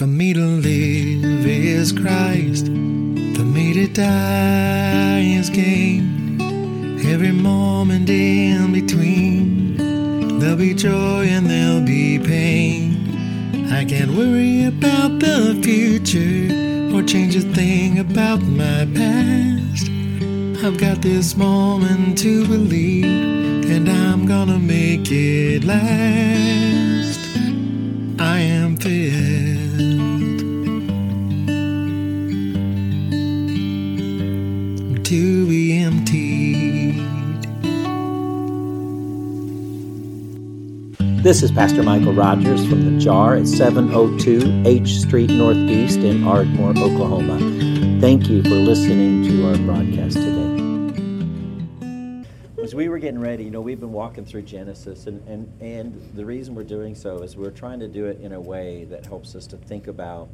For me to live is Christ, for me to die is gain. Every moment in between, there'll be joy and there'll be pain. I can't worry about the future or change a thing about my past. I've got this moment to believe, and I'm gonna make it last. I am filled This is Pastor Michael Rogers from the JAR at 702 H Street Northeast in Ardmore, Oklahoma. Thank you for listening to our broadcast today. As we were getting ready, you know, we've been walking through Genesis, and, and, and the reason we're doing so is we're trying to do it in a way that helps us to think about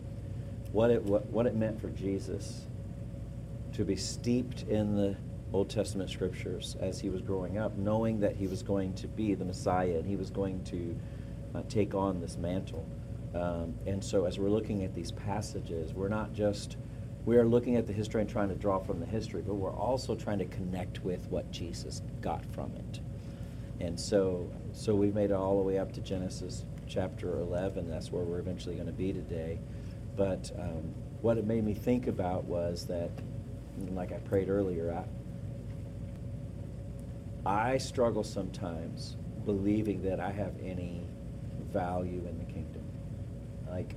what it, what, what it meant for Jesus to be steeped in the Old Testament scriptures as he was growing up, knowing that he was going to be the Messiah and he was going to uh, take on this mantle. Um, and so, as we're looking at these passages, we're not just we are looking at the history and trying to draw from the history, but we're also trying to connect with what Jesus got from it. And so, so we've made it all the way up to Genesis chapter 11. That's where we're eventually going to be today. But um, what it made me think about was that like I prayed earlier, I, I struggle sometimes believing that I have any value in the kingdom. Like,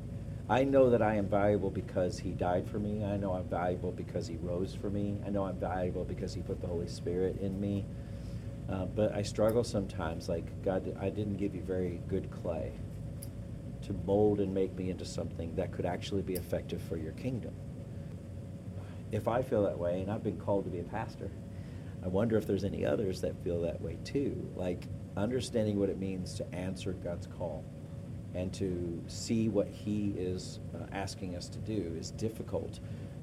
I know that I am valuable because he died for me. I know I'm valuable because he rose for me. I know I'm valuable because he put the Holy Spirit in me. Uh, but I struggle sometimes, like, God, I didn't give you very good clay to mold and make me into something that could actually be effective for your kingdom if I feel that way, and I've been called to be a pastor, I wonder if there's any others that feel that way too. Like understanding what it means to answer God's call and to see what He is uh, asking us to do is difficult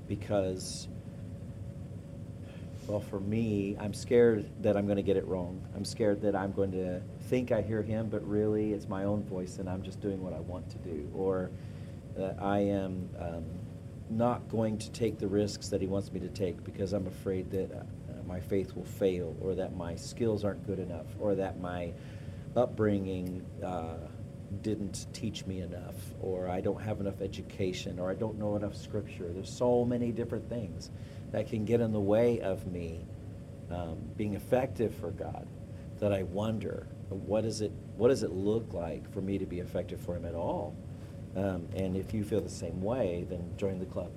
because, well, for me, I'm scared that I'm going to get it wrong. I'm scared that I'm going to think I hear Him, but really it's my own voice and I'm just doing what I want to do. Or that I am. Um, not going to take the risks that he wants me to take because I'm afraid that my faith will fail or that my skills aren't good enough or that my upbringing uh, didn't teach me enough or I don't have enough education or I don't know enough scripture. There's so many different things that can get in the way of me um, being effective for God that I wonder what does it what does it look like for me to be effective for him at all um, and if you feel the same way, then join the club.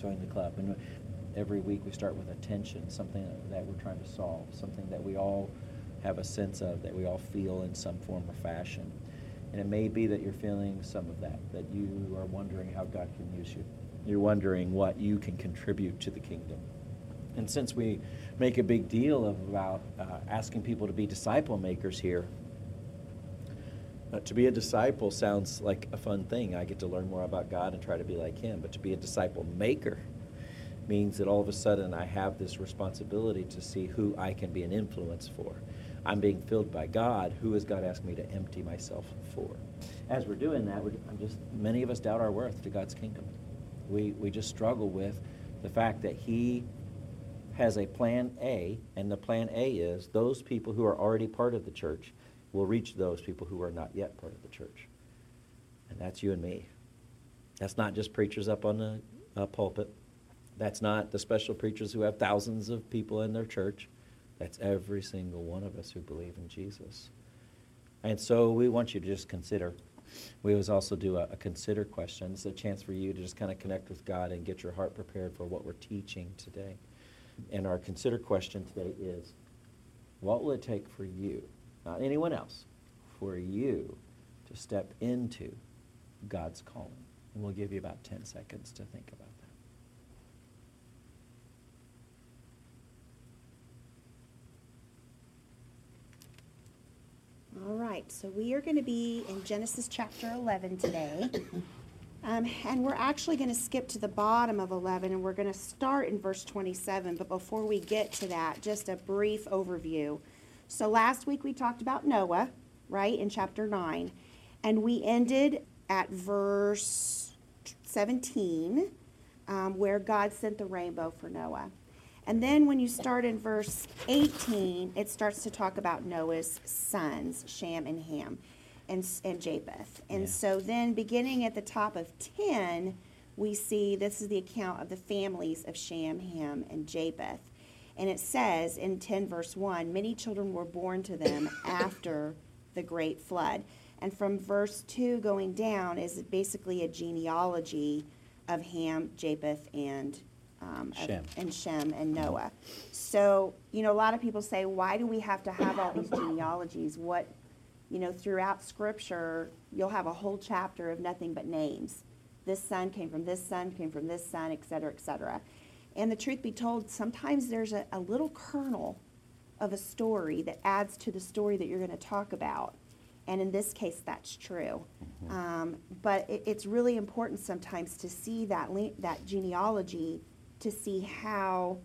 Join the club. And every week we start with a tension, something that we're trying to solve, something that we all have a sense of, that we all feel in some form or fashion. And it may be that you're feeling some of that, that you are wondering how God can use you. You're wondering what you can contribute to the kingdom. And since we make a big deal of about uh, asking people to be disciple makers here, uh, to be a disciple sounds like a fun thing. I get to learn more about God and try to be like Him. But to be a disciple maker means that all of a sudden I have this responsibility to see who I can be an influence for. I'm being filled by God. Who has God asked me to empty myself for? As we're doing that, we're, I'm just many of us doubt our worth to God's kingdom. We we just struggle with the fact that He has a plan A, and the plan A is those people who are already part of the church will reach those people who are not yet part of the church. And that's you and me. That's not just preachers up on the uh, pulpit. That's not the special preachers who have thousands of people in their church. That's every single one of us who believe in Jesus. And so we want you to just consider. We always also do a, a consider question. It's a chance for you to just kind of connect with God and get your heart prepared for what we're teaching today. And our consider question today is what will it take for you not anyone else, for you to step into God's calling. And we'll give you about 10 seconds to think about that. All right, so we are going to be in Genesis chapter 11 today. Um, and we're actually going to skip to the bottom of 11 and we're going to start in verse 27. But before we get to that, just a brief overview. So last week we talked about Noah, right, in chapter 9. And we ended at verse 17, um, where God sent the rainbow for Noah. And then when you start in verse 18, it starts to talk about Noah's sons, Shem and Ham, and, and Japheth. And Yeah. so then beginning at the top of 10, we see this is the account of the families of Shem, Ham, and Japheth. And it says in 10 verse 1 many children were born to them after the great flood. And from verse 2 going down is basically a genealogy of Ham, Japheth, and um, of- Shem. and Shem and Noah. So, you know, a lot of people say, why do we have to have all these genealogies? What, you know, throughout Scripture, you'll have a whole chapter of nothing but names. This son came from this son, came from this son, et cetera, et cetera. And the truth be told, sometimes there's a, a little kernel of a story that adds to the story that you're going to talk about. And in this case, that's true. Um, but it, it's really important sometimes to see that, that genealogy to see how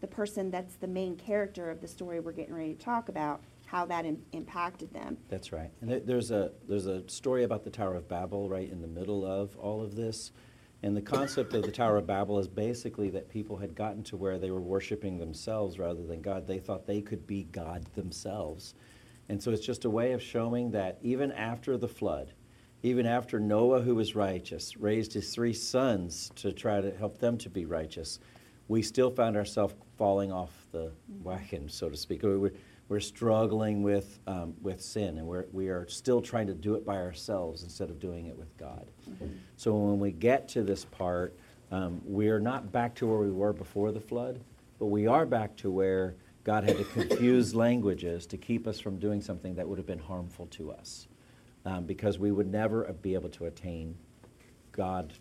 the person that's the main character of the story we're getting ready to talk about, how that im- impacted them. That's right. And there, there's a there's a story about the Tower of Babel right in the middle of all of this. And the concept of the Tower of Babel is basically that people had gotten to where they were worshiping themselves rather than God. They thought they could be God themselves. And so it's just a way of showing that even after the flood, even after Noah, who was righteous, raised his three sons to try to help them to be righteous, we still found ourselves falling off the wagon, so to speak. We- We're, we're struggling with, um, with sin, and we're, we are still trying to do it by ourselves instead of doing it with God. So when we get to this part, um, we are not back to where we were before the flood, but we are back to where God had to confuse languages to keep us from doing something that would have been harmful to us, um, because we would never be able to attain God,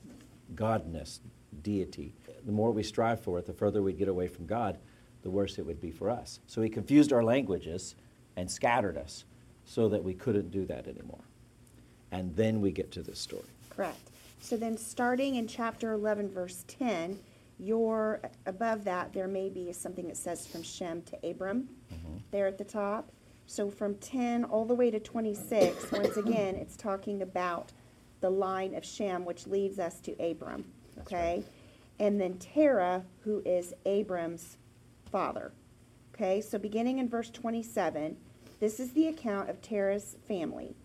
Godness, deity. The more we strive for it, the further we get away from God, the worse it would be for us. So he confused our languages and scattered us so that we couldn't do that anymore. And then we get to this story. Correct. So then, starting in chapter 11, verse 10, your above that there may be something that says from Shem to Abram, there at the top. So from 10 all the way to 26, once again, it's talking about the line of Shem, which leads us to Abram. That's Okay, right. and then Terah, who is Abram's father. Okay, so beginning in verse 27, this is the account of Terah's family.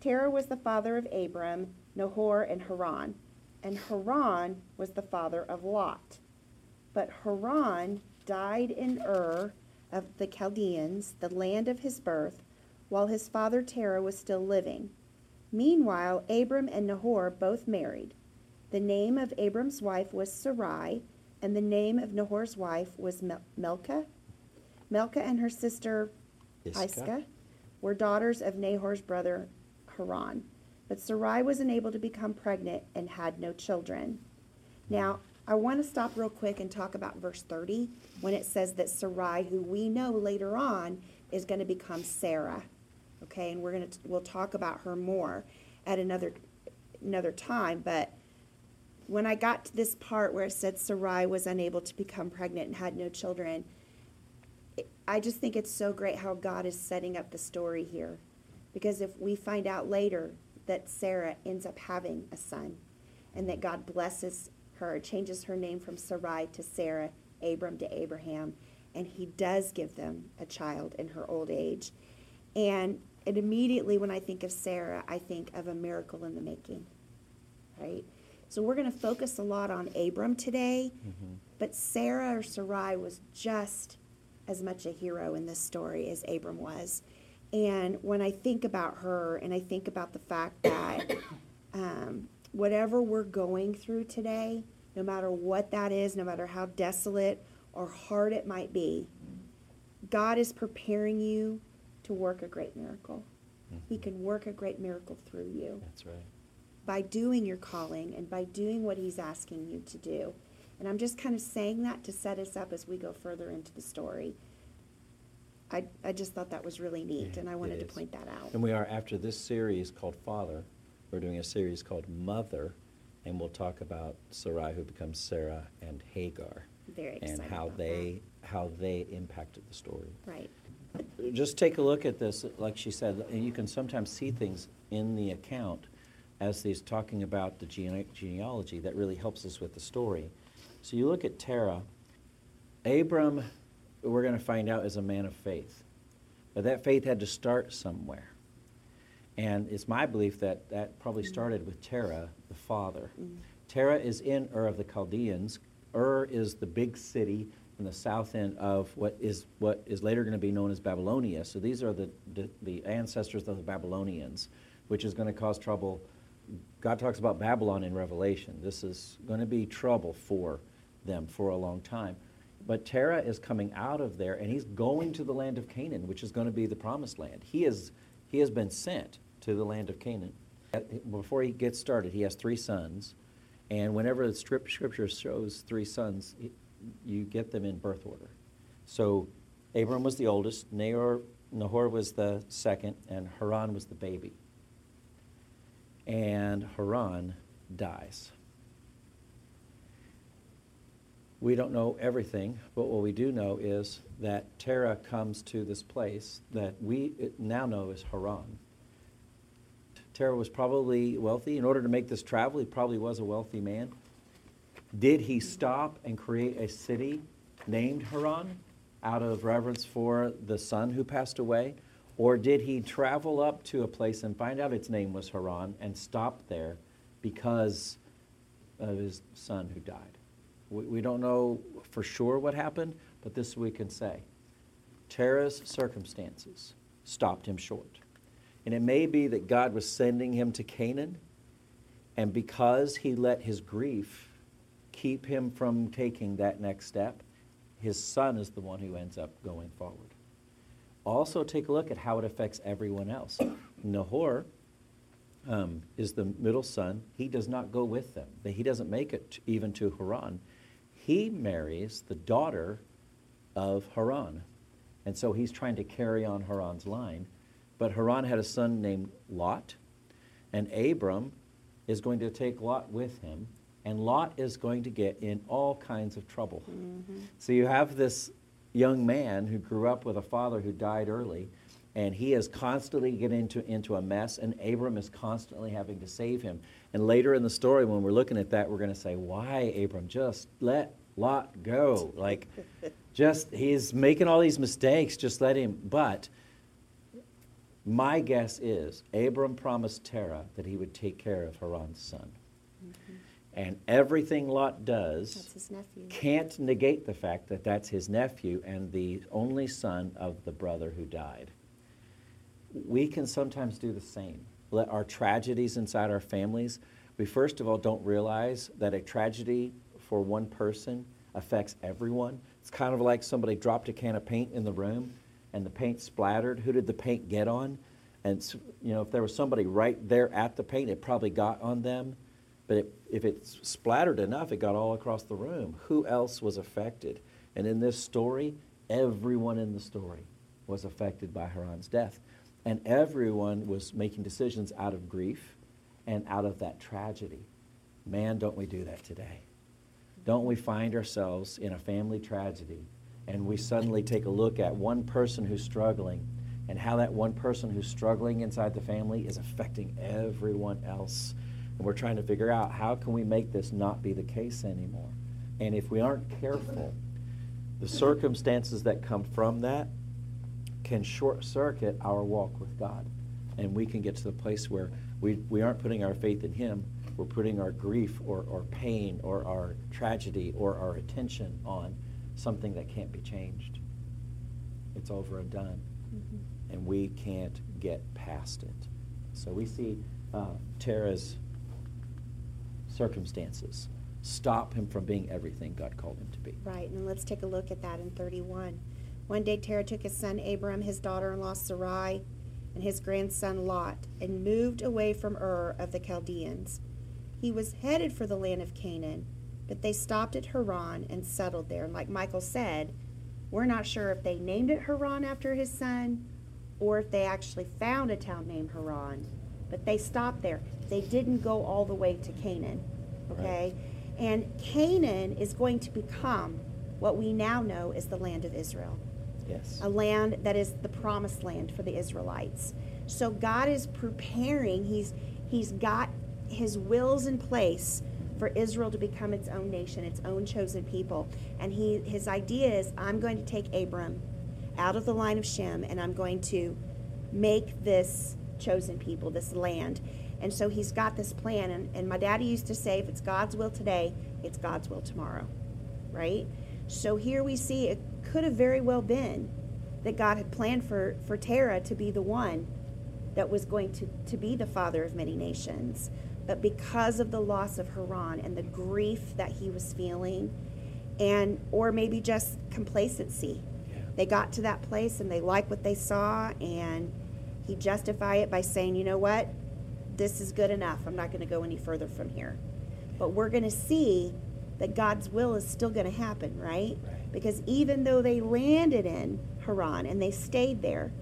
Terah was the father of Abram, Nahor, and Haran. And Haran was the father of Lot. But Haran died in Ur of the Chaldeans, the land of his birth, while his father Terah was still living. Meanwhile, Abram and Nahor both married. The name of Abram's wife was Sarai, and the name of Nahor's wife was Mel- Milcah. Milcah and her sister. Iscah were daughters of Nahor's brother Haran. But Sarai was unable to become pregnant and had no children. Now, I want to stop real quick and talk about verse 30 when it says that Sarai, who we know later on is going to become Sarah. Okay, and we're going to we'll talk about her more at another another time, but when I got to this part where it said Sarai was unable to become pregnant and had no children, I just think it's so great how God is setting up the story here. Because if we find out later that Sarah ends up having a son and that God blesses her, changes her name from Sarai to Sarah, Abram to Abraham, and he does give them a child in her old age. And it immediately, when I think of Sarah, I think of a miracle in the making, right? So we're going to focus a lot on Abram today, but Sarah or Sarai was just as much a hero in this story as Abram was. And when I think about her and I think about the fact that um, whatever we're going through today, no matter what that is, no matter how desolate or hard it might be, God is preparing you to work a great miracle. He mm-hmm. can work a great miracle through you That's right. by doing your calling and by doing what he's asking you to do. And I'm just kind of saying that to set us up as we go further into the story. I, I just thought that was really neat, Yeah, and I wanted to point that out. And we are, after this series called Father, we're doing a series called Mother, and we'll talk about Sarai, who becomes Sarah, and Hagar, Very and how they how they impacted the story. Right. Just take a look at this, like she said, and you can sometimes see things in the account as these talking about the gene- genealogy that really helps us with the story. So you look at Terah, Abram, we're going to find out, is a man of faith. But that faith had to start somewhere. And it's my belief that that probably mm. started with Terah, the father. Mm. Terah is in Ur of the Chaldeans. Ur is the big city in the south end of what is what is later going to be known as Babylonia. So these are the, the, the ancestors of the Babylonians, which is going to cause trouble. God talks about Babylon in Revelation. This is going to be trouble for them for a long time. But Terah is coming out of there, and he's going to the land of Canaan, which is going to be the promised land. He is he has been sent to the land of Canaan. Before he gets started, he has three sons, and whenever the scripture shows three sons, you get them in birth order. So Abram was the oldest, Nahor, Nahor was the second, and Haran was the baby. And Haran dies. We don't know everything, but what we do know is that Terah comes to this place that we now know as Haran. Terah was probably wealthy. In order to make this travel, he probably was a wealthy man. Did he stop and create a city named Haran out of reverence for the son who passed away? Or did he travel up to a place and find out its name was Haran and stop there because of his son who died? We, we don't know for sure what happened, but this we can say. Terah's circumstances stopped him short. And it may be that God was sending him to Canaan, and because he let his grief keep him from taking that next step, his son is the one who ends up going forward. Also, take a look at how it affects everyone else. Nahor um, is the middle son. He does not go with them, he doesn't make it even to Haran. He marries the daughter of Haran. And so he's trying to carry on Haran's line. But Haran had a son named Lot, and Abram is going to take Lot with him, and Lot is going to get in all kinds of trouble. Mm-hmm. So you have this young man who grew up with a father who died early, and he is constantly getting into, into a mess, and Abram is constantly having to save him. And later in the story, when we're looking at that, we're going to say, Why, Abram? Just let Lot go. Like, just, he's making all these mistakes, just let him. But my guess is Abram promised Terah that he would take care of Haran's son. Mm-hmm. And everything Lot does can't negate the fact that that's his nephew and the only son of the brother who died. We can sometimes do the same. Let our tragedies inside our families, we first of all don't realize that a tragedy for one person affects everyone. It's kind of like somebody dropped a can of paint in the room and the paint splattered, who did the paint get on? And you know, if there was somebody right there at the paint, it probably got on them. But it, if it splattered enough, it got all across the room. Who else was affected? And in this story, everyone in the story was affected by Haran's death. And everyone was making decisions out of grief and out of that tragedy. Man, don't we do that today? Don't we find ourselves in a family tragedy and we suddenly take a look at one person who's struggling and how that one person who's struggling inside the family is affecting everyone else. And we're trying to figure out how can we make this not be the case anymore. And if we aren't careful, the circumstances that come from that can short circuit our walk with God. And we can get to the place where we, we aren't putting our faith in Him, we're putting our grief or, or pain or our tragedy or our attention on something that can't be changed. It's over and done. Mm-hmm. And we can't get past it. So we see uh, Terah's circumstances stop him from being everything God called him to be. Right, and let's take a look at that in 31. One day Terah took his son Abram, his daughter in law Sarai, and his grandson Lot, and moved away from Ur of the Chaldeans. He was headed for the land of Canaan but they stopped at Haran and settled there. And like Michael said, we're not sure if they named it Haran after his son or if they actually found a town named Haran. But they stopped there. They didn't go all the way to Canaan. Okay? Right. And Canaan is going to become what we now know as the land of Israel. Yes. A land that is the promised land for the Israelites. So God is preparing, He's He's got his will's in place for Israel to become its own nation, its own chosen people. And he his idea is I'm going to take Abram out of the line of Shem and I'm going to make this chosen people, this land. And so he's got this plan. And, and my daddy used to say, if it's God's will today, it's God's will tomorrow. Right? So here we see it could have very well been that God had planned for, for Terah to be the one that was going to, to be the father of many nations. But because of the loss of Haran and the grief that he was feeling, and or maybe just complacency, Yeah. they got to that place and they liked what they saw, and he justified it by saying, you know what, this is good enough. I'm not going to go any further from here. But we're going to see that God's will is still going to happen, right? Right. Because even though they landed in Haran and they stayed there,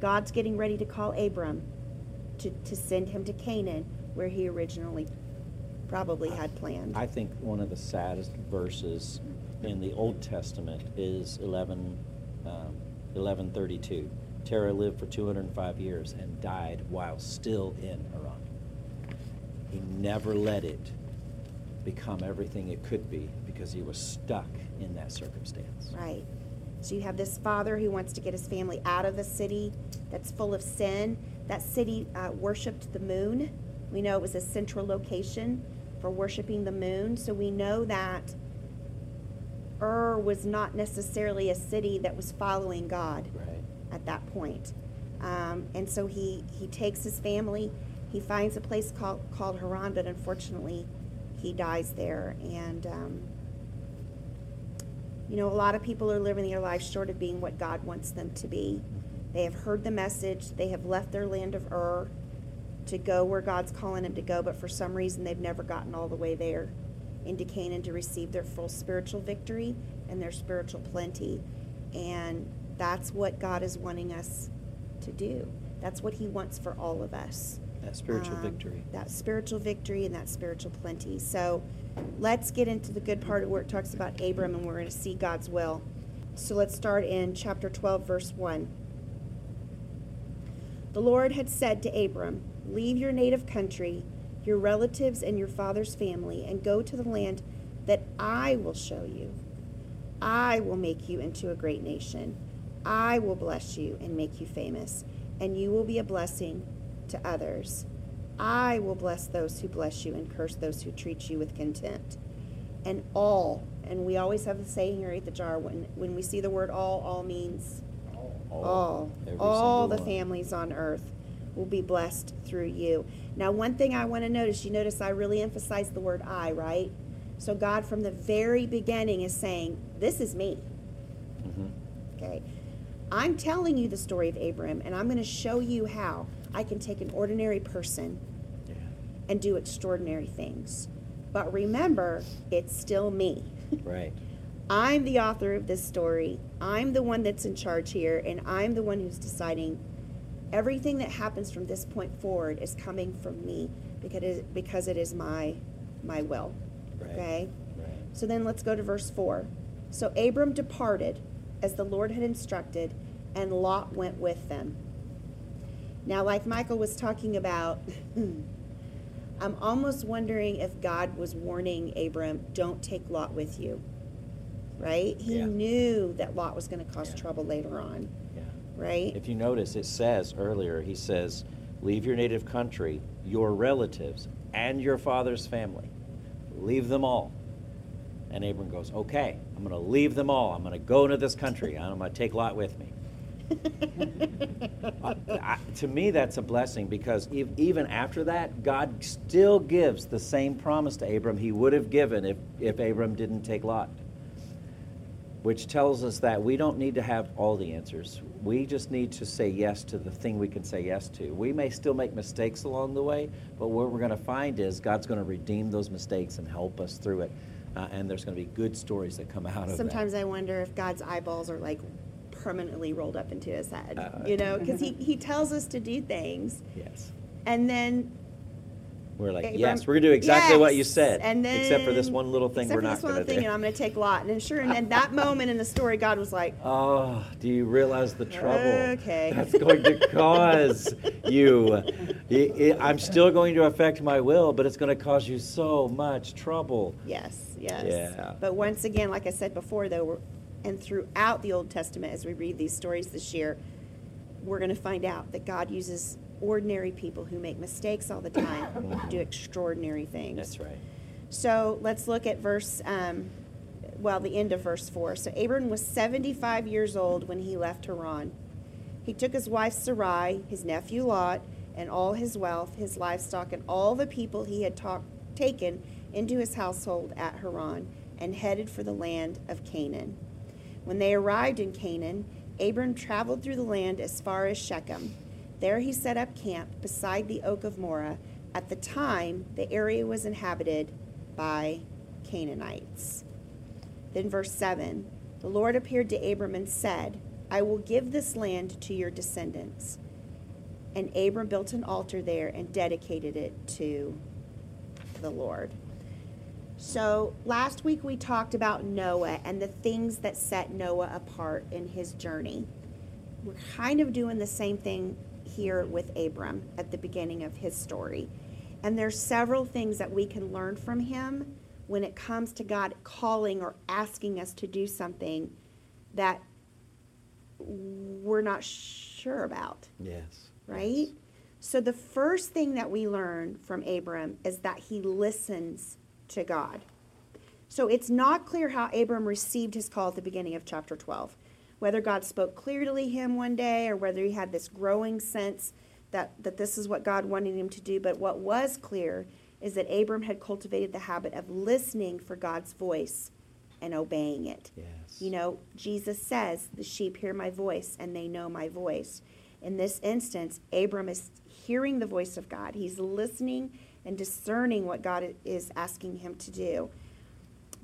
God's getting ready to call Abram to, to send him to Canaan, where he originally probably had planned. I think one of the saddest verses in the Old Testament is 11, um, 1132. Terah lived for 205 years and died while still in Haran. He never let it become everything it could be because he was stuck in that circumstance. Right. So you have this father who wants to get his family out of the city that's full of sin. That city uh, worshipped the moon. We know it was a central location for worshiping the moon. So we know that Ur was not necessarily a city that was following God Right. at that point. Um, and so he, he takes his family. He finds a place called, called Haran, but unfortunately, he dies there. And, um, you know, a lot of people are living their lives short of being what God wants them to be. They have heard the message, they have left their land of Ur to go where God's calling them to go, but for some reason, they've never gotten all the way there into Canaan to receive their full spiritual victory and their spiritual plenty. And that's what God is wanting us to do. That's what He wants for all of us. That spiritual Um, victory. That spiritual victory and that spiritual plenty. So let's get into the good part of where it talks about Abram and we're going to see God's will. So let's start in chapter 12, verse 1. The Lord had said to Abram, Leave your native country, your relatives, and your father's family, and go to the land that I will show you. I will make you into a great nation. I will bless you and make you famous, and you will be a blessing to others. I will bless those who bless you and curse those who treat you with contempt. And all, and we always have the saying here at the jar when, when we see the word all, all means all, all single the one. families on earth will be blessed through you. Now, one thing I want to notice, you notice I really emphasize the word I, right? So God from the very beginning is saying, This is me. Mhm. Okay. I'm telling you the story of Abram, and I'm going to show you how I can take an ordinary person Yeah. and do extraordinary things. But remember, it's still me. Right. I'm the author of this story. I'm the one that's in charge here, and I'm the one who's deciding everything that happens from this point forward is coming from me because it is, because it is my my will. Right. Okay? Right. So then let's go to verse 4. So Abram departed as the Lord had instructed, and Lot went with them. Now, like Michael was talking about, I'm almost wondering if God was warning Abram, don't take Lot with you. Right? He Yeah. knew that Lot was going to cause Yeah. trouble later on. Right? If you notice, it says earlier, he says, Leave your native country, your relatives, and your father's family. Leave them all. And Abram goes, Okay, I'm going to leave them all. I'm going to go into this country, and I'm going to take Lot with me. I- I- to me, that's a blessing because ev- even after that, God still gives the same promise to Abram he would have given if, if Abram didn't take Lot. Which tells us that we don't need to have all the answers. We just need to say yes to the thing we can say yes to. We may still make mistakes along the way, but what we're going to find is God's going to redeem those mistakes and help us through it. Uh, and there's going to be good stories that come out of it. Sometimes that. I wonder if God's eyeballs are like permanently rolled up into his head. Uh, you know, because he, he tells us to do things, Yes. and then We're like, Abram- yes, we're gonna do exactly what you said, And then, except for this one little thing except we're for not this one gonna little thing, do. and I'm going to take Lot. And sure, and in that moment in the story, God was like, Oh, do you realize the trouble Okay. that's going to cause you? I- I- I'm still going to affect my will, but it's going to cause you so much trouble. Yes, yes. Yeah. But once again, like I said before, though, we're, and throughout the Old Testament, as we read these stories this year, we're going to find out that God uses ordinary people who make mistakes all the time do extraordinary things. That's right. So let's look at verse, um, well, the end of verse 4. So Abram was 75 years old when he left Haran. He took his wife Sarai, his nephew Lot, and all his wealth, his livestock, and all the people he had ta- taken into his household at Haran, and headed for the land of Canaan. When they arrived in Canaan, Abram traveled through the land as far as Shechem. There he set up camp beside the oak of Moreh. At the time, the area was inhabited by Canaanites. Then, verse 7 The Lord appeared to Abram and said, I will give this land to your descendants. And Abram built an altar there and dedicated it to the Lord. So, last week we talked about Noah and the things that set Noah apart in his journey. We're kind of doing the same thing here with Abram at the beginning of his story. And there's several things that we can learn from him when it comes to God calling or asking us to do something that we're not sure about Yes. right? So the first thing that we learn from Abram is that he listens to God. So it's not clear how Abram received his call at the beginning of chapter 12. Whether God spoke clearly to him one day or whether he had this growing sense that, that this is what God wanted him to do. But what was clear is that Abram had cultivated the habit of listening for God's voice and obeying it. Yes. You know, Jesus says, The sheep hear my voice and they know my voice. In this instance, Abram is hearing the voice of God. He's listening and discerning what God is asking him to do.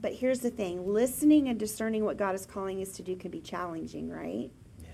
But here's the thing listening and discerning what God is calling us to do can be challenging, right? Yeah.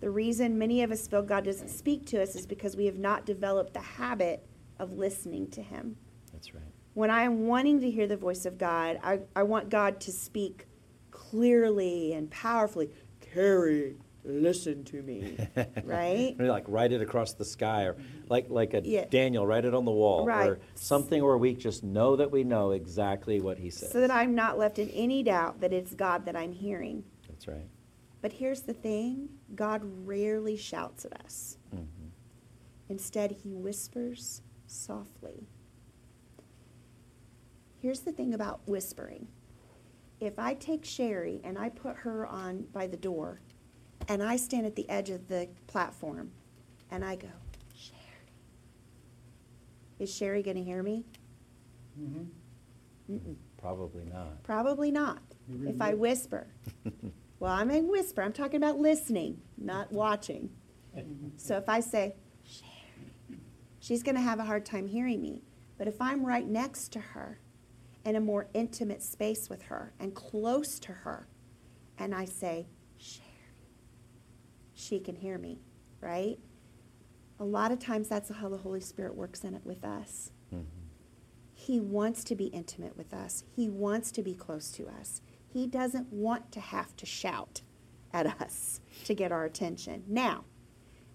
The reason many of us feel God doesn't speak to us is because we have not developed the habit of listening to Him. That's right. When I am wanting to hear the voice of God, I, I want God to speak clearly and powerfully. Carrie, listen to me. Right? Like write it across the sky, or like like a Yeah. Daniel, write it on the wall, Right. or something where we just know that we know exactly what he says. So that I'm not left in any doubt that it's God that I'm hearing. That's right. But here's the thing God rarely shouts at us. hmm Instead, he whispers softly. Here's the thing about whispering. If I take Sherry and I put her on by the door, and I stand at the edge of the platform, and I go, Sherry. Is Sherry going to hear me? Mm-hmm. Mm-mm. Probably not. Probably not. Really If I would. whisper. Well, I'm in whisper. I'm talking about listening, not watching. So if I say, Sherry, she's going to have a hard time hearing me. But if I'm right next to her, in a more intimate space with her and close to her, and I say, Sherry, she can hear me, right? A lot of times that's how the Holy Spirit works in it with us. Mhm. He wants to be intimate with us. He wants to be close to us. He doesn't want to have to shout at us to get our attention. Now,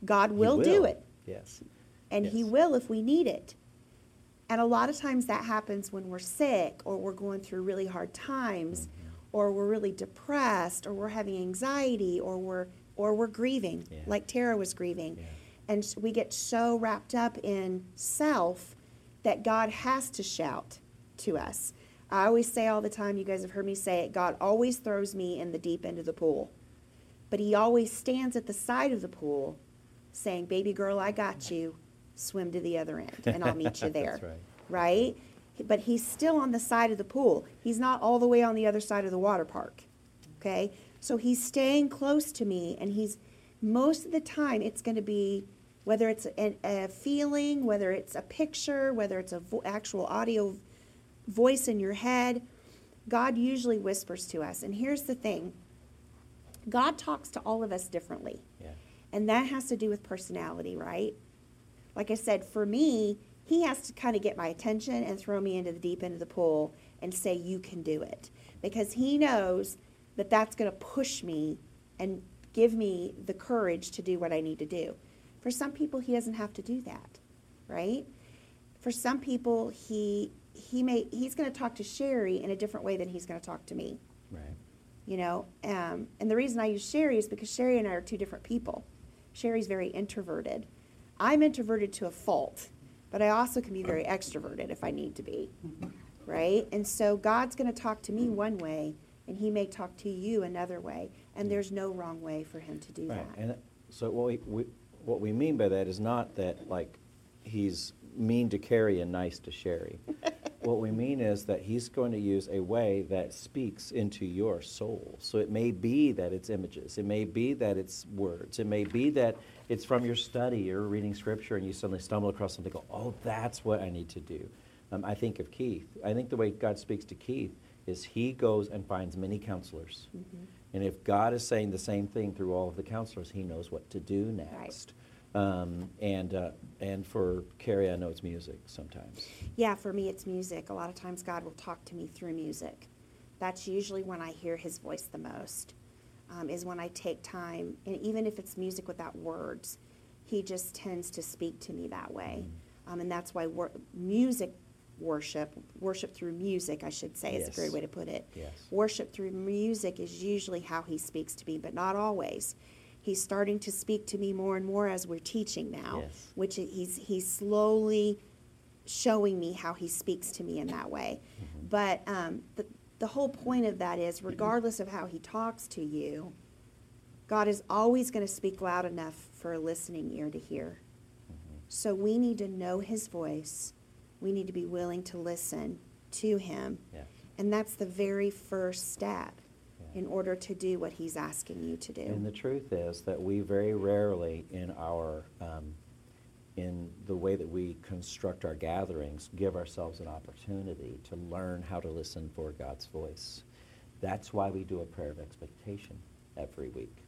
God He will, do it, Yes. and He will if we need it. And a lot of times that happens when we're sick or we're going through really hard times Mm-hmm. or we're really depressed or we're having anxiety or we're or we're grieving Yeah. like Terah was grieving. Yeah. And we get so wrapped up in self that God has to shout to us. I always say all the time, you guys have heard me say it, God always throws me in the deep end of the pool. But he always stands at the side of the pool saying, Baby girl, I got you. Swim to the other end and I'll meet you there. That's right. Right? But he's still on the side of the pool. He's not all the way on the other side of the water park. Okay? So he's staying close to me and he's most of the time it's going to be whether it's a, a feeling, whether it's a picture, whether it's a vo- actual audio voice in your head, God usually whispers to us. And here's the thing God talks to all of us differently. Yeah. And that has to do with personality, right? Like I said, for me, he has to kind of get my attention and throw me into the deep end of the pool and say, You can do it. Because he knows that that's going to push me and give me the courage to do what I need to do. For some people, he doesn't have to do that, right? For some people, he he may he's going to talk to Sherry in a different way than he's going to talk to me. Right. You know, um, and the reason I use Sherry is because Sherry and I are two different people. Sherry's very introverted. I'm introverted to a fault, but I also can be very extroverted if I need to be, right? And so God's going to talk to me one way, and He may talk to you another way, and there's no wrong way for Him to do Right, that. and so what we, we, what we mean by that is not that, like, he's mean to Carrie and nice to Sherry. What we mean is that he's going to use a way that speaks into your soul. So it may be that it's images, it may be that it's words, it may be that it's from your study, you're reading scripture and you suddenly stumble across something, go, oh, that's what I need to do. Um, I think of Keith. I think the way God speaks to Keith is he goes and finds many counselors. Mm-hmm. And if God is saying the same thing through all of the counselors, he knows what to do next. Um, and, uh, and for Carrie, I know it's music sometimes. Yeah, for me, it's music. A lot of times, God will talk to me through music. That's usually when I hear His voice the most, um, is when I take time, and even if it's music without words, He just tends to speak to me that way. Um, and that's why music worship, worship through music, I should say, is a Yes. great way to put it. Yes. Worship through music is usually how He speaks to me, but not always. He's starting to speak to me more and more as we're teaching now, Yes. which he's he's slowly showing me how he speaks to me in that way. Mm-hmm. But um, the, the whole point of that is, regardless of how he talks to you, God is always going to speak loud enough for a listening ear to hear. Mm-hmm. So we need to know his voice. We need to be willing to listen to him. Yeah. And that's the very first step in order to do what he's asking you to do. And the truth is that we very rarely, in our, um, in the way that we construct our gatherings, give ourselves an opportunity to learn how to listen for God's voice. That's why we do a prayer of expectation every week,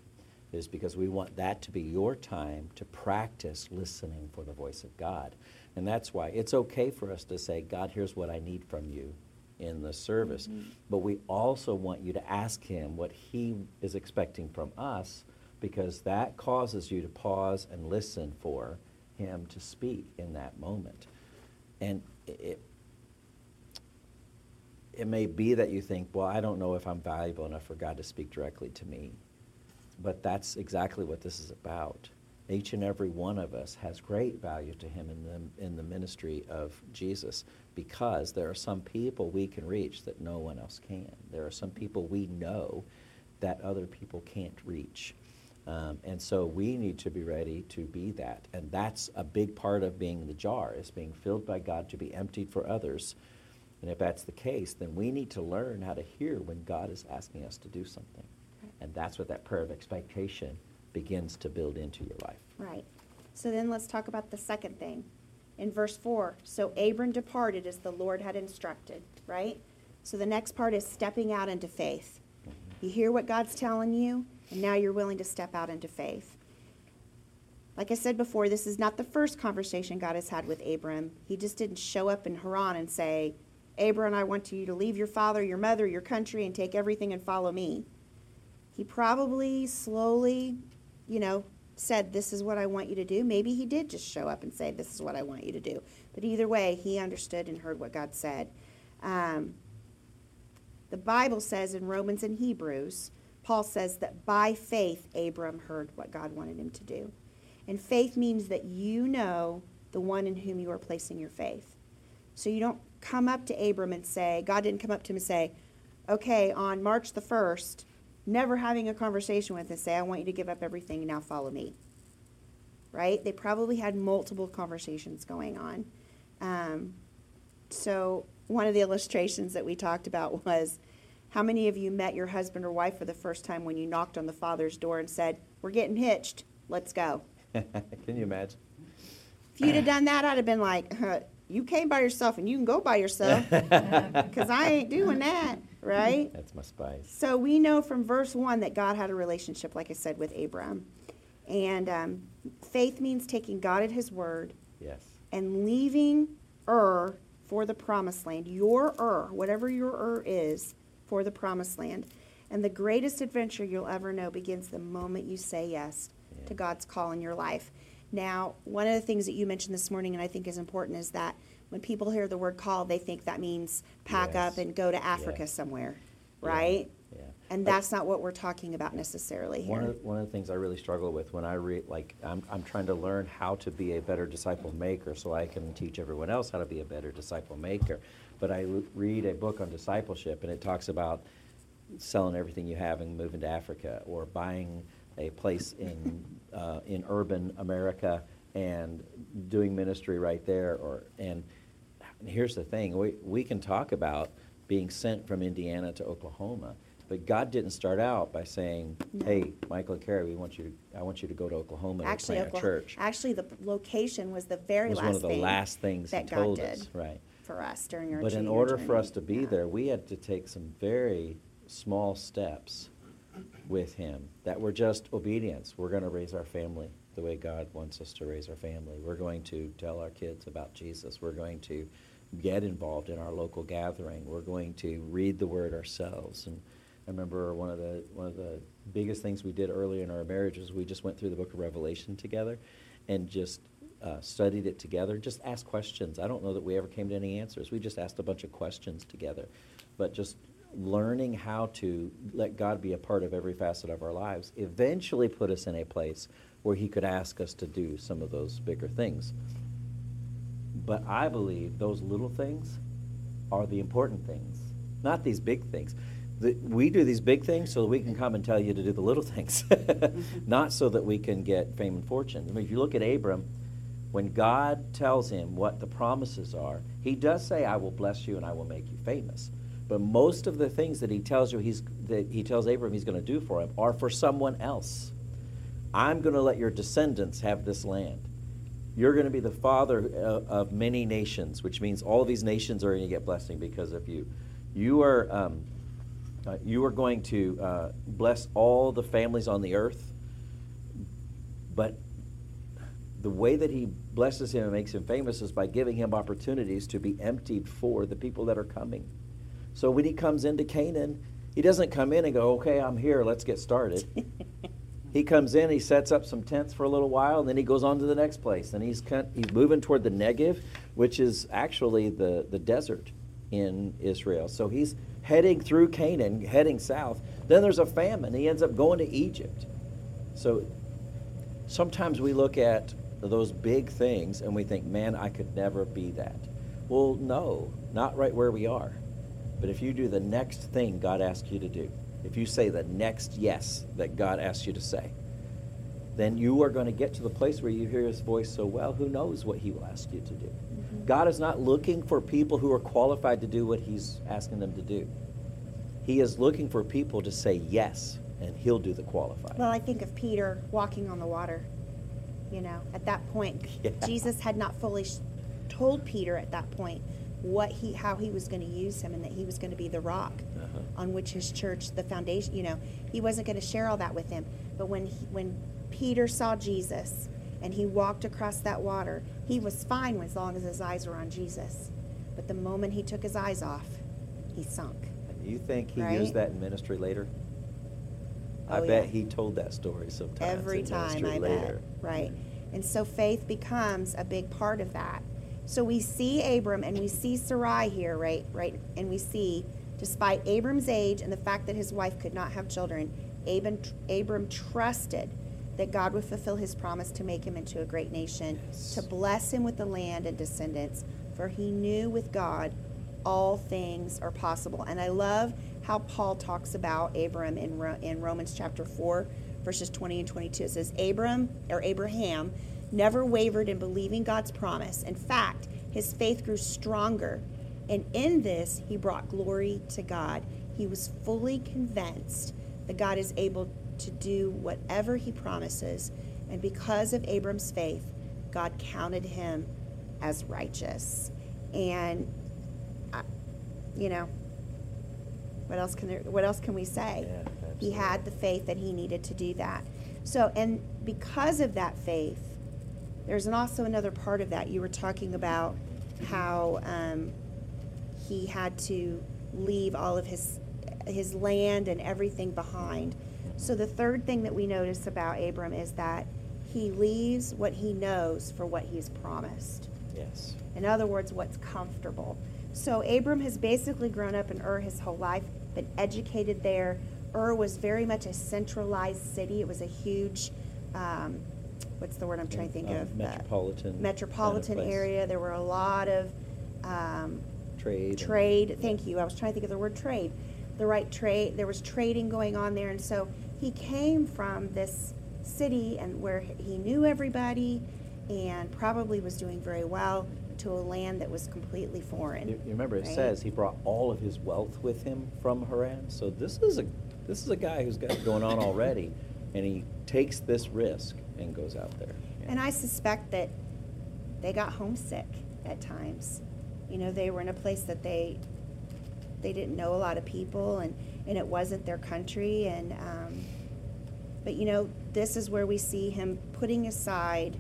is because we want that to be your time to practice listening for the voice of God. And that's why it's okay for us to say, God, here's what I need from you in the service. Mm-hmm. But we also want you to ask Him what He is expecting from us because that causes you to pause and listen for Him to speak in that moment. And it, it may be that you think, well, I don't know if I'm valuable enough for God to speak directly to me. But that's exactly what this is about. Each and every one of us has great value to Him in the, in the ministry of Jesus because there are some people we can reach that no one else can. There are some people we know that other people can't reach. Um, and so we need to be ready to be that. And that's a big part of being the jar, is being filled by God to be emptied for others. And if that's the case, then we need to learn how to hear when God is asking us to do something. And that's what that prayer of expectation begins to build into your life. Right. So then let's talk about the second thing. In verse 4, so Abram departed as the Lord had instructed, right? So the next part is stepping out into faith. Mm-hmm. You hear what God's telling you, and now you're willing to step out into faith. Like I said before, this is not the first conversation God has had with Abram. He just didn't show up in Haran and say, Abram, I want you to leave your father, your mother, your country, and take everything and follow me. He probably slowly, you know, said, This is what I want you to do. Maybe he did just show up and say, This is what I want you to do. But either way, he understood and heard what God said. Um, the Bible says in Romans and Hebrews, Paul says that by faith, Abram heard what God wanted him to do. And faith means that you know the one in whom you are placing your faith. So you don't come up to Abram and say, God didn't come up to him and say, okay, on March the 1st, never having a conversation with him, say, I want you to give up everything now follow me. Right? They probably had multiple conversations going on. Um, so one of the illustrations that we talked about was how many of you met your husband or wife for the first time when you knocked on the father's door and said, We're getting hitched, let's go? Can you imagine? If you'd have done that, I'd have been like, huh, You came by yourself and you can go by yourself because I ain't doing that, right? That's my spice. So we know from verse 1 that God had a relationship, like I said, with Abram. And um, faith means taking God at his word Yes. and leaving Ur for the promised land. Your Ur, whatever your Ur is, for the promised land. And the greatest adventure you'll ever know begins the moment you say yes Yeah. to God's call in your life. Now, one of the things that you mentioned this morning and I think is important is that when people hear the word call, they think that means pack Yes. up and go to Africa Yeah. somewhere, right? Yeah. And that's not what we're talking about necessarily One of, one of the things I really struggle with when I read, like, I'm, I'm trying to learn how to be a better disciple maker so I can teach everyone else how to be a better disciple maker. But I l- read a book on discipleship and it talks about selling everything you have and moving to Africa or buying a place in, uh, in urban America and doing ministry right there or, and and here's the thing, we, we can talk about being sent from Indiana to Oklahoma, but God didn't start out by saying, No. hey, Michael and Carrie, we want you to, I want you to go to Oklahoma and Actually, plant a church. actually, the location was the very was last one of the thing last things he that God did us, right. for us during our But in order for us to be Yeah. there, we had to take some very small steps with him that were just obedience. We're going to raise our family the way God wants us to raise our family. We're going to tell our kids about Jesus. We're going to get involved in our local gathering. We're going to read the Word ourselves. And I remember one of the one of the biggest things we did early in our marriage was we just went through the Book of Revelation together, and just uh, studied it together. Just asked questions. I don't know that we ever came to any answers. We just asked a bunch of questions together, but just learning how to let God be a part of every facet of our lives eventually put us in a place where He could ask us to do some of those bigger things. But I believe those little things are the important things, not these big things. The, we do these big things so that we can come and tell you to do the little things, not so that we can get fame and fortune. I mean, if you look at Abram, when God tells him what the promises are, he does say, "I will bless you and I will make you famous." But most of the things that he tells you he's that he tells Abram he's going to do for him are for someone else. I'm going to let your descendants have this land. You're going to be the father of, of many nations, which means all these nations are going to get blessing because of you. You are, um, uh, you are going to uh, bless all the families on the earth. But the way that he blesses him and makes him famous is by giving him opportunities to be emptied for the people that are coming. So when he comes into Canaan, he doesn't come in and go, okay, I'm here, let's get started. he comes in, he sets up some tents for a little while, and then he goes on to the next place. And he's, he's moving toward the Negev, which is actually the, the desert in Israel. So he's heading through Canaan, heading south. Then there's a famine. He ends up going to Egypt. So sometimes we look at those big things and we think, man, I could never be that. Well, no, not right where we are. But if you do the next thing God asks you to do, if you say the next yes that God asks you to say, then you are going to get to the place where you hear his voice so well, who knows what he will ask you to do. Mm-hmm. God is not looking for people who are qualified to do what he's asking them to do. He is looking for people to say yes, and he'll do the qualifying. Well, I think of Peter walking on the water. You know, at that point, Yeah. Jesus had not fully sh- told Peter at that point what he, how he was going to use him, and that he was going to be the rock Uh-huh. on which his church, the foundation. You know, he wasn't going to share all that with him. But when he, when Peter saw Jesus and he walked across that water, he was fine as long as his eyes were on Jesus. But the moment he took his eyes off, he sunk. And you think he Right? used that in ministry later? I Oh, bet yeah. he told that story sometimes every in time ministry I later. bet. Right. And so faith becomes a big part of that. So we see Abram and we see Sarai here, right? Right. And we see, despite Abram's age and the fact that his wife could not have children, Abram, Abram trusted that God would fulfill his promise to make him into a great nation, Yes. to bless him with the land and descendants, for he knew with God all things are possible. And I love how Paul talks about Abram in, Ro- in Romans chapter 4, verses 20 and 22. It says, Abram, or Abraham, never wavered in believing God's promise. In fact, his faith grew stronger. And in this, he brought glory to God. He was fully convinced that God is able to do whatever he promises. And because of Abram's faith, God counted him as righteous. And, I, you know, what else can there, what else can we say? Yeah, he had the faith that he needed to do that. So, and because of that faith, there's an, also another part of that. You were talking about how um, he had to leave all of his his land and everything behind. So the third thing that we notice about Abram is that he leaves what he knows for what he's promised. Yes. In other words, what's comfortable. So Abram has basically grown up in Ur his whole life, been educated there. Ur was very much a centralized city. It was a huge, um, what's the word I'm trying to think Um, of? Uh, metropolitan kind of metropolitan area. There were a lot of um, Trade. trade. Thank you. I was trying to think of the word trade. The right trade. There was trading going on there, and so he came from this city and where he knew everybody, and probably was doing very well to a land that was completely foreign. You you remember it right? says he brought all of his wealth with him from Haran. So this is a this is a guy who's got it going on already, and he takes this risk goes out there. Yeah. And I suspect that they got homesick at times. You know, they were in a place that they they didn't know a lot of people, and and it wasn't their country. And um, but you know, this is where we see him putting aside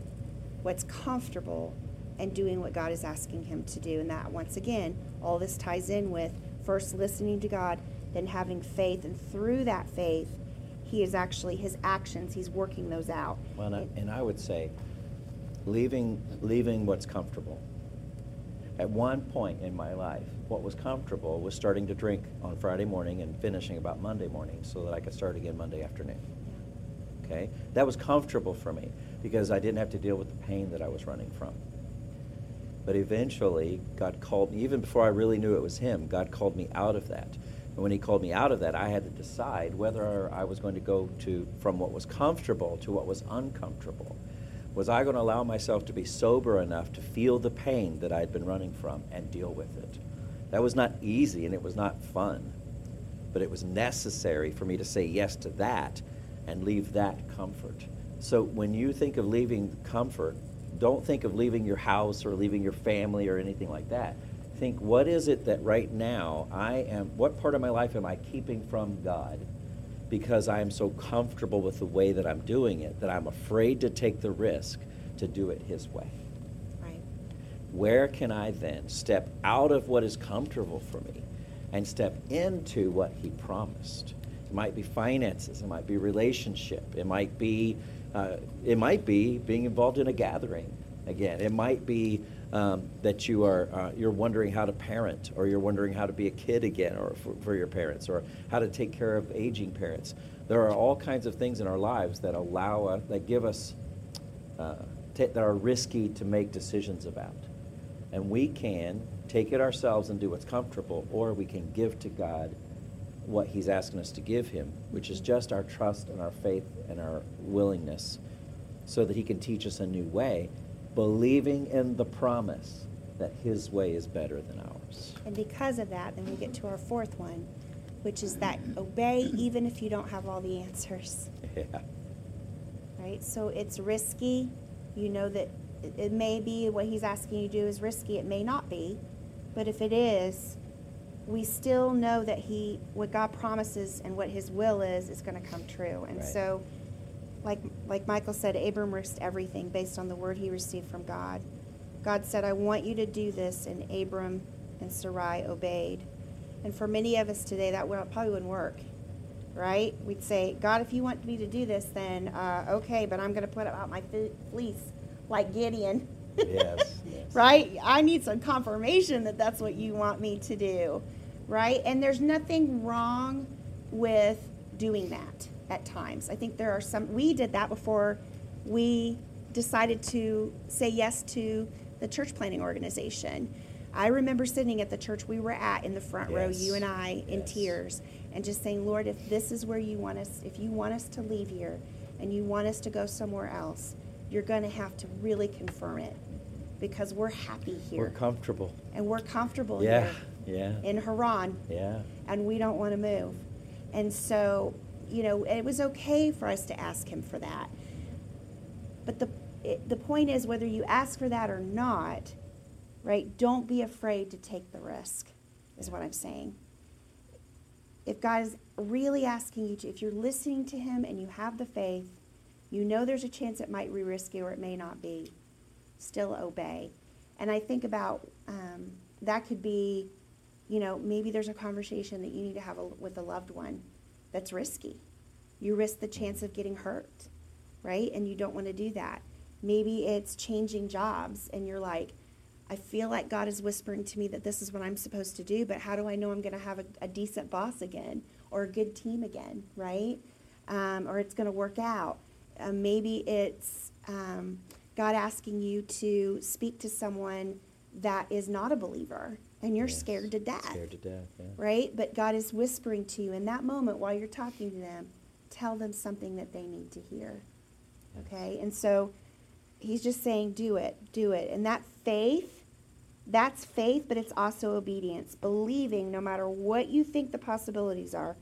what's comfortable and doing what God is asking him to do. And that once again, all this ties in with first listening to God, then having faith, and through that faith, he is actually his actions. He's working those out. Well, and, I, and I would say, leaving leaving what's comfortable. At one point in my life, what was comfortable was starting to drink on Friday morning and finishing about Monday morning, so that I could start again Monday afternoon. Okay, that was comfortable for me because I didn't have to deal with the pain that I was running from. But eventually, God called me, even before I really knew it was Him, God called me out of that. And when He called me out of that, I had to decide whether I was going to go to from what was comfortable to what was uncomfortable. Was I going to allow myself to be sober enough to feel the pain that I'd been running from and deal with it? That was not easy and it was not fun, but it was necessary for me to say yes to that and leave that comfort. So when you think of leaving comfort, don't think of leaving your house or leaving your family or anything like that. Think, what is it that right now I am, what part of my life am I keeping from God because I am so comfortable with the way that I'm doing it that I'm afraid to take the risk to do it His way? Right. Where can I then step out of what is comfortable for me and step into what He promised? It might be finances, it might be relationship, it might be uh, it might be being involved in a gathering. Again, it might be um, that you are uh, you're wondering how to parent, or you're wondering how to be a kid again, or for, for your parents, or how to take care of aging parents. There are all kinds of things in our lives that allow us, that give us, uh, t- that are risky to make decisions about, and we can take it ourselves and do what's comfortable, or we can give to God what He's asking us to give Him, which is just our trust and our faith and our willingness, so that He can teach us a new way, believing in the promise that His way is better than ours. And because of that, then we get to our fourth one, which is that obey even if you don't have all the answers. Yeah. Right? So it's risky. You know that it, may be what he's asking you to do is risky. It may not be. But if it is, we still know that he what God promises and what his will is is going to come true. And Right. so like like Michael said, Abram risked everything based on the word he received from God. God said, I want you to do this, and Abram and Sarai obeyed. And for many of us today, that would, probably wouldn't work, right? We'd say, God, if you want me to do this, then uh, okay, but I'm going to put out my fleece like Gideon. Yes, yes. right? I need some confirmation that that's what you want me to do, right? And there's nothing wrong with doing that at times. I think there are some, we did that before we decided to say yes to the church planting organization. I remember sitting at the church we were at in the front row, you and I, in Yes. tears, and just saying, Lord, if this is where you want us, if you want us to leave here and you want us to go somewhere else, you're going to have to really confirm it because we're happy here. We're comfortable. and we're comfortable Yeah, here yeah, in Haran yeah. and we don't want to move. And so, you know, it was okay for us to ask him for that. But the it, the point is whether you ask for that or not, right? Don't be afraid to take the risk. Is what I'm saying. If God is really asking you to, if you're listening to him and you have the faith, you know there's a chance it might be risky or it may not be. still obey. And I think about um, that could be, you know, maybe there's a conversation that you need to have a, with a loved one that's risky. You risk the chance of getting hurt, right? And you don't want to do that. Maybe it's changing jobs and you're like, I feel like God is whispering to me that this is what I'm supposed to do, but how do I know I'm going to have a, a decent boss again or a good team again, right? Um, or it's going to work out. Uh, maybe it's um, God asking you to speak to someone that is not a believer and you're Yes. scared to death Scared to death, yeah. right? But God is whispering to you in that moment while you're talking to them, tell them something that they need to hear. Okay? And so he's just saying, do it, do it. And that faith, that's faith, but it's also obedience, believing no matter what you think the possibilities are,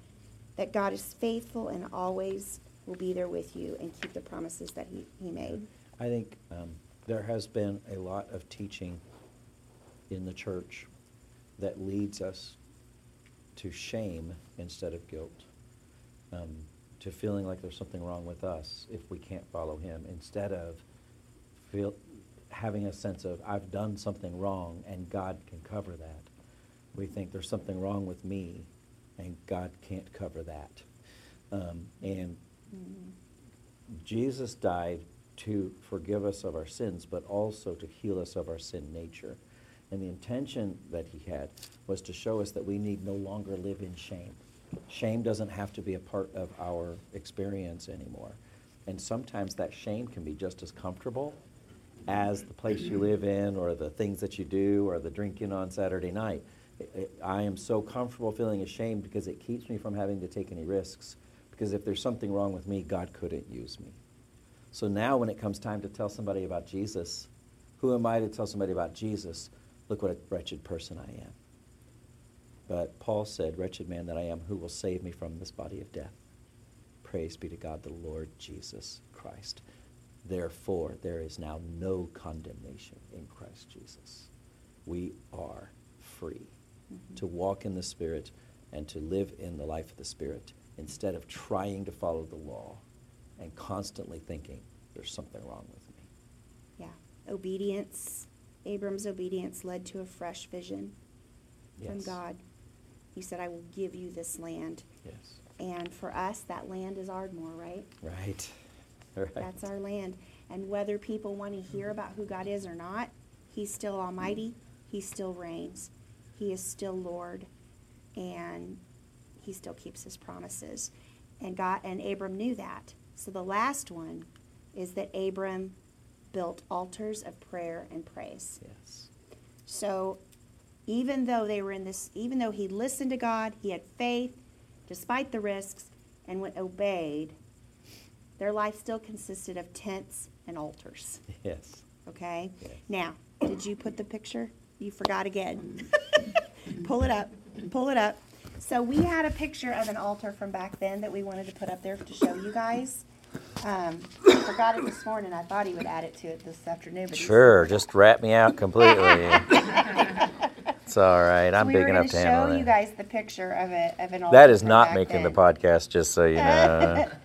that God is faithful and always will be there with you and keep the promises that he, he made. I think um, there has been a lot of teaching in the church that leads us to shame instead of guilt, um, to feeling like there's something wrong with us if we can't follow Him, instead of feel, having a sense of I've done something wrong and God can cover that. We think there's something wrong with me and God can't cover that. Um, and Jesus died to forgive us of our sins, but also to heal us of our sin nature. And the intention that he had was to show us that we need no longer live in shame. Shame doesn't have to be a part of our experience anymore. And sometimes that shame can be just as comfortable as the place you live in, or the things that you do, or the drinking on Saturday night. I- I I am so comfortable feeling ashamed because it keeps me from having to take any risks. Because if there's something wrong with me, God couldn't use me. So now, when it comes time to tell somebody about Jesus, who am I to tell somebody about Jesus? Look what a wretched person I am. But Paul said, Wretched man that I am, who will save me from this body of death? Praise be to God, the Lord Jesus Christ. Therefore, there is now no condemnation in Christ Jesus. We are free mm-hmm. to walk in the Spirit and to live in the life of the Spirit instead of trying to follow the law and constantly thinking there's something wrong with me. Yeah. Obedience, Abram's obedience led to a fresh vision from God. He said, I will give you this land. Yes. And for us, that land is Ardmore, right? Right. Right. That's our land. And whether people want to hear about who God is or not, He's still Almighty. He still reigns. He is still Lord. And He still keeps His promises. And God and Abram knew that. So the last one is that Abram built altars of prayer and praise. Yes. So even though they were in this, even though he listened to God, he had faith despite the risks and went obeyed, their life still consisted of tents and altars. Yes. Okay? Yes. Now, did you put the picture? You forgot again. Pull it up. Pull it up. So we had a picture of an altar from back then that we wanted to put up there to show you guys. Um, I forgot it this morning. I thought he would add it to it this afternoon. But Sure, just wrap me out completely. it's all right. I'm we big enough to gonna handle show you guys the picture of it of an altar. That is not back making the podcast, just so you know.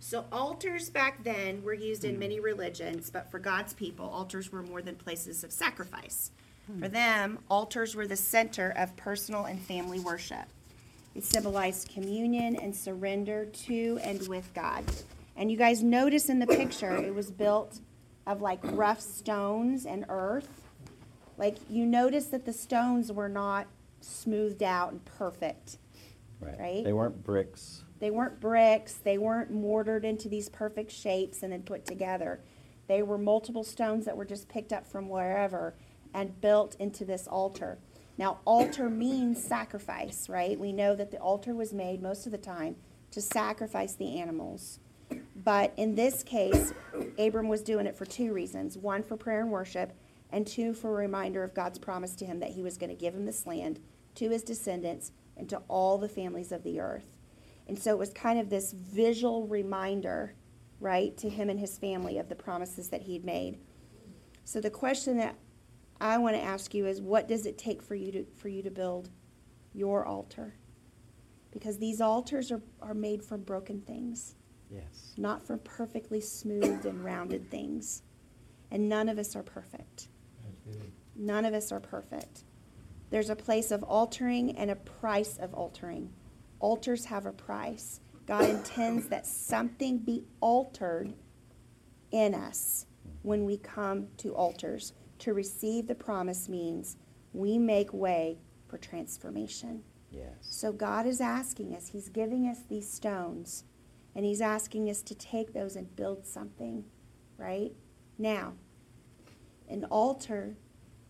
So altars back then were used in many religions, but for God's people, altars were more than places of sacrifice. Hmm. For them, altars were the center of personal and family worship. It symbolized communion and surrender to and with God. And you guys notice in the picture, it was built of like rough stones and earth. Like you notice that the stones were not smoothed out and perfect. right? They weren't bricks. They weren't bricks, they weren't mortared into these perfect shapes and then put together. They were multiple stones that were just picked up from wherever and built into this altar. Now, altar means sacrifice, right? We know that the altar was made most of the time to sacrifice the animals. But in this case, Abram was doing it for two reasons one, for prayer and worship, and two, for a reminder of God's promise to him that he was going to give him this land to his descendants and to all the families of the earth. And so it was kind of this visual reminder, right, to him and his family of the promises that he'd made. So the question that I want to ask you is what does it take for you to for you to build your altar? Because these altars are, are made from broken things, Yes. not from perfectly smooth and rounded things. And none of us are perfect. None of us are perfect. There's a place of altering and a price of altering. Altars have a price. God intends that something be altered in us when we come to altars. To receive the promise means we make way for transformation. Yes. So God is asking us, He's giving us these stones, and He's asking us to take those and build something, right? Now, an altar,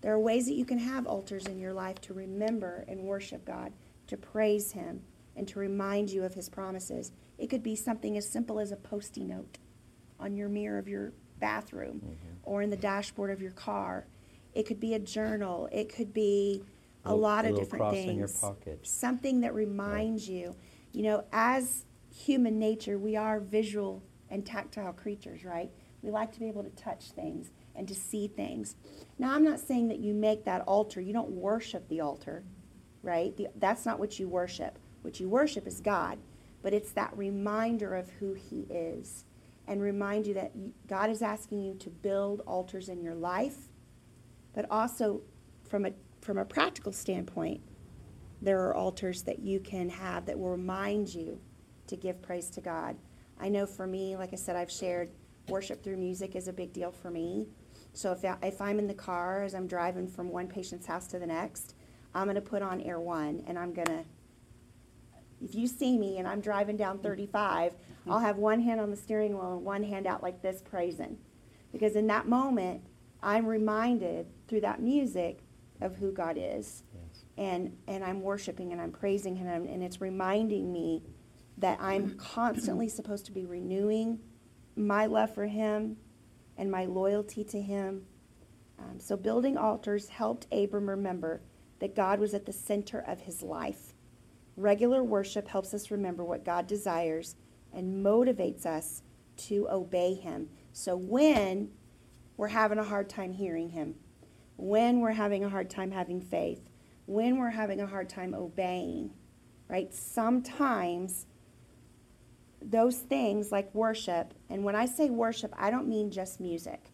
there are ways that you can have altars in your life to remember and worship God, to praise Him, and to remind you of His promises. It could be something as simple as a post note on your mirror of your bathroom Mm-hmm. or in the dashboard of your car. It could be a journal. It could be a Little- lot of different cross things. in your pocket. Something that reminds you. You know, as human nature, we are visual and tactile creatures, right? We like to be able to touch things and to see things. Now, I'm not saying that you make that altar. You don't worship the altar, right? The, that's not what you worship. What you worship is God, but it's that reminder of who He is and remind you that God is asking you to build altars in your life, but also from a from a practical standpoint, there are altars that you can have that will remind you to give praise to God. I know for me, like I said, I've shared worship through music is a big deal for me. So if, I, if I'm in the car as I'm driving from one patient's house to the next, I'm going to put on Air One and I'm going to, if you see me and I'm driving down mm-hmm. 35, mm-hmm. I'll have one hand on the steering wheel and one hand out like this praising. Because in that moment, I'm reminded through that music of who God is Yes. and and I'm worshiping and I'm praising him and it's reminding me that I'm constantly supposed to be renewing my love for him and my loyalty to him. Um, so building altars helped Abram remember that God was at the center of his life. Regular worship helps us remember what God desires and motivates us to obey him. So when we're having a hard time hearing him, when we're having a hard time having faith, when we're having a hard time obeying, right? Sometimes those things like worship, and when I say worship, I don't mean just music,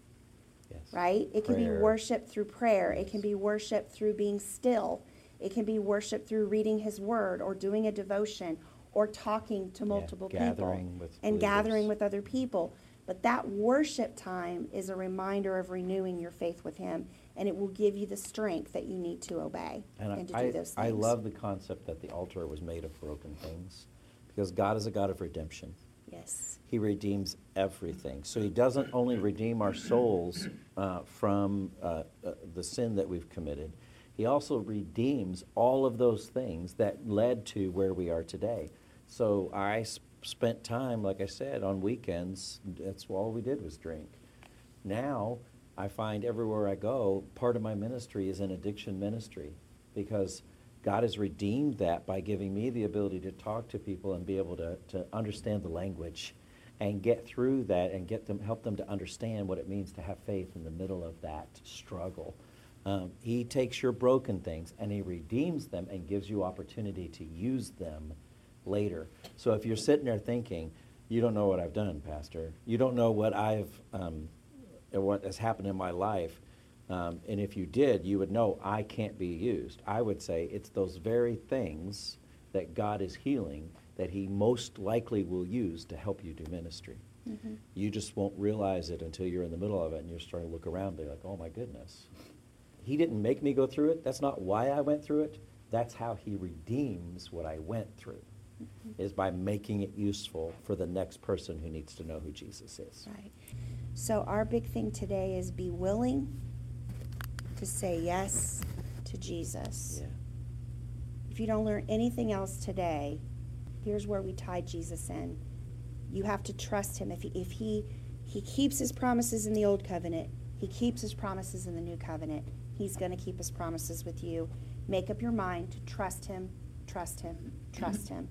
Yes. right? It can be worship through prayer, it can be worship through being still, it can be worship through reading His Word or doing a devotion or talking to Yeah, multiple gathering people with and gathering with other people. But that worship time is a reminder of renewing your faith with Him, and it will give you the strength that you need to obey and, And to I, do those things. I love the concept that the altar was made of broken things because God is a God of redemption. Yes. He redeems everything. So He doesn't only redeem our souls uh, from uh, uh, the sin that we've committed, He also redeems all of those things that led to where we are today. So I s- spent time, like I said, on weekends. That's all we did was drink. Now I find everywhere I go, part of my ministry is an addiction ministry because God has redeemed that by giving me the ability to talk to people and be able to, to understand the language and get through that and get them help them to understand what it means to have faith in the middle of that struggle. Um, he takes your broken things and he redeems them and gives you opportunity to use them later. So if you're sitting there thinking, you don't know what I've done, Pastor. You don't know what I've um, what has happened in my life. Um, and if you did, you would know I can't be used. I would say it's those very things that God is healing that He most likely will use to help you do ministry. Mhm. You just won't realize it until you're in the middle of it and you're starting to look around and be like, oh my goodness. He didn't make me go through it. That's not why I went through it. That's how He redeems what I went through, is by making it useful for the next person who needs to know who Jesus is. Right. So our big thing today is be willing to say yes to Jesus. Yeah. If you don't learn anything else today, here's where we tie Jesus in. You have to trust him. If he, if he he keeps his promises in the old covenant, he keeps his promises in the new covenant. He's going to keep his promises with you. Make up your mind to trust him, trust him, trust him.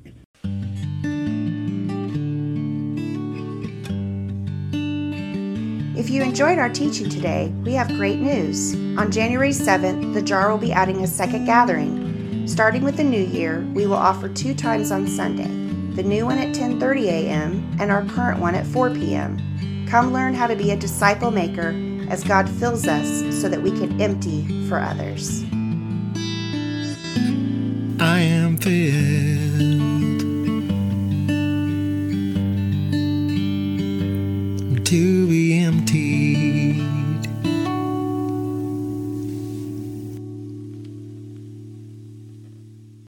If you enjoyed our teaching today, we have great news. On January 7th, the JAR will be adding a second gathering. Starting with the new year, we will offer two times on Sunday. The new one at 10:30 a.m. and our current one at 4 p.m. Come learn how to be a disciple maker as God fills us so that we can empty for others. I am filled to be empty.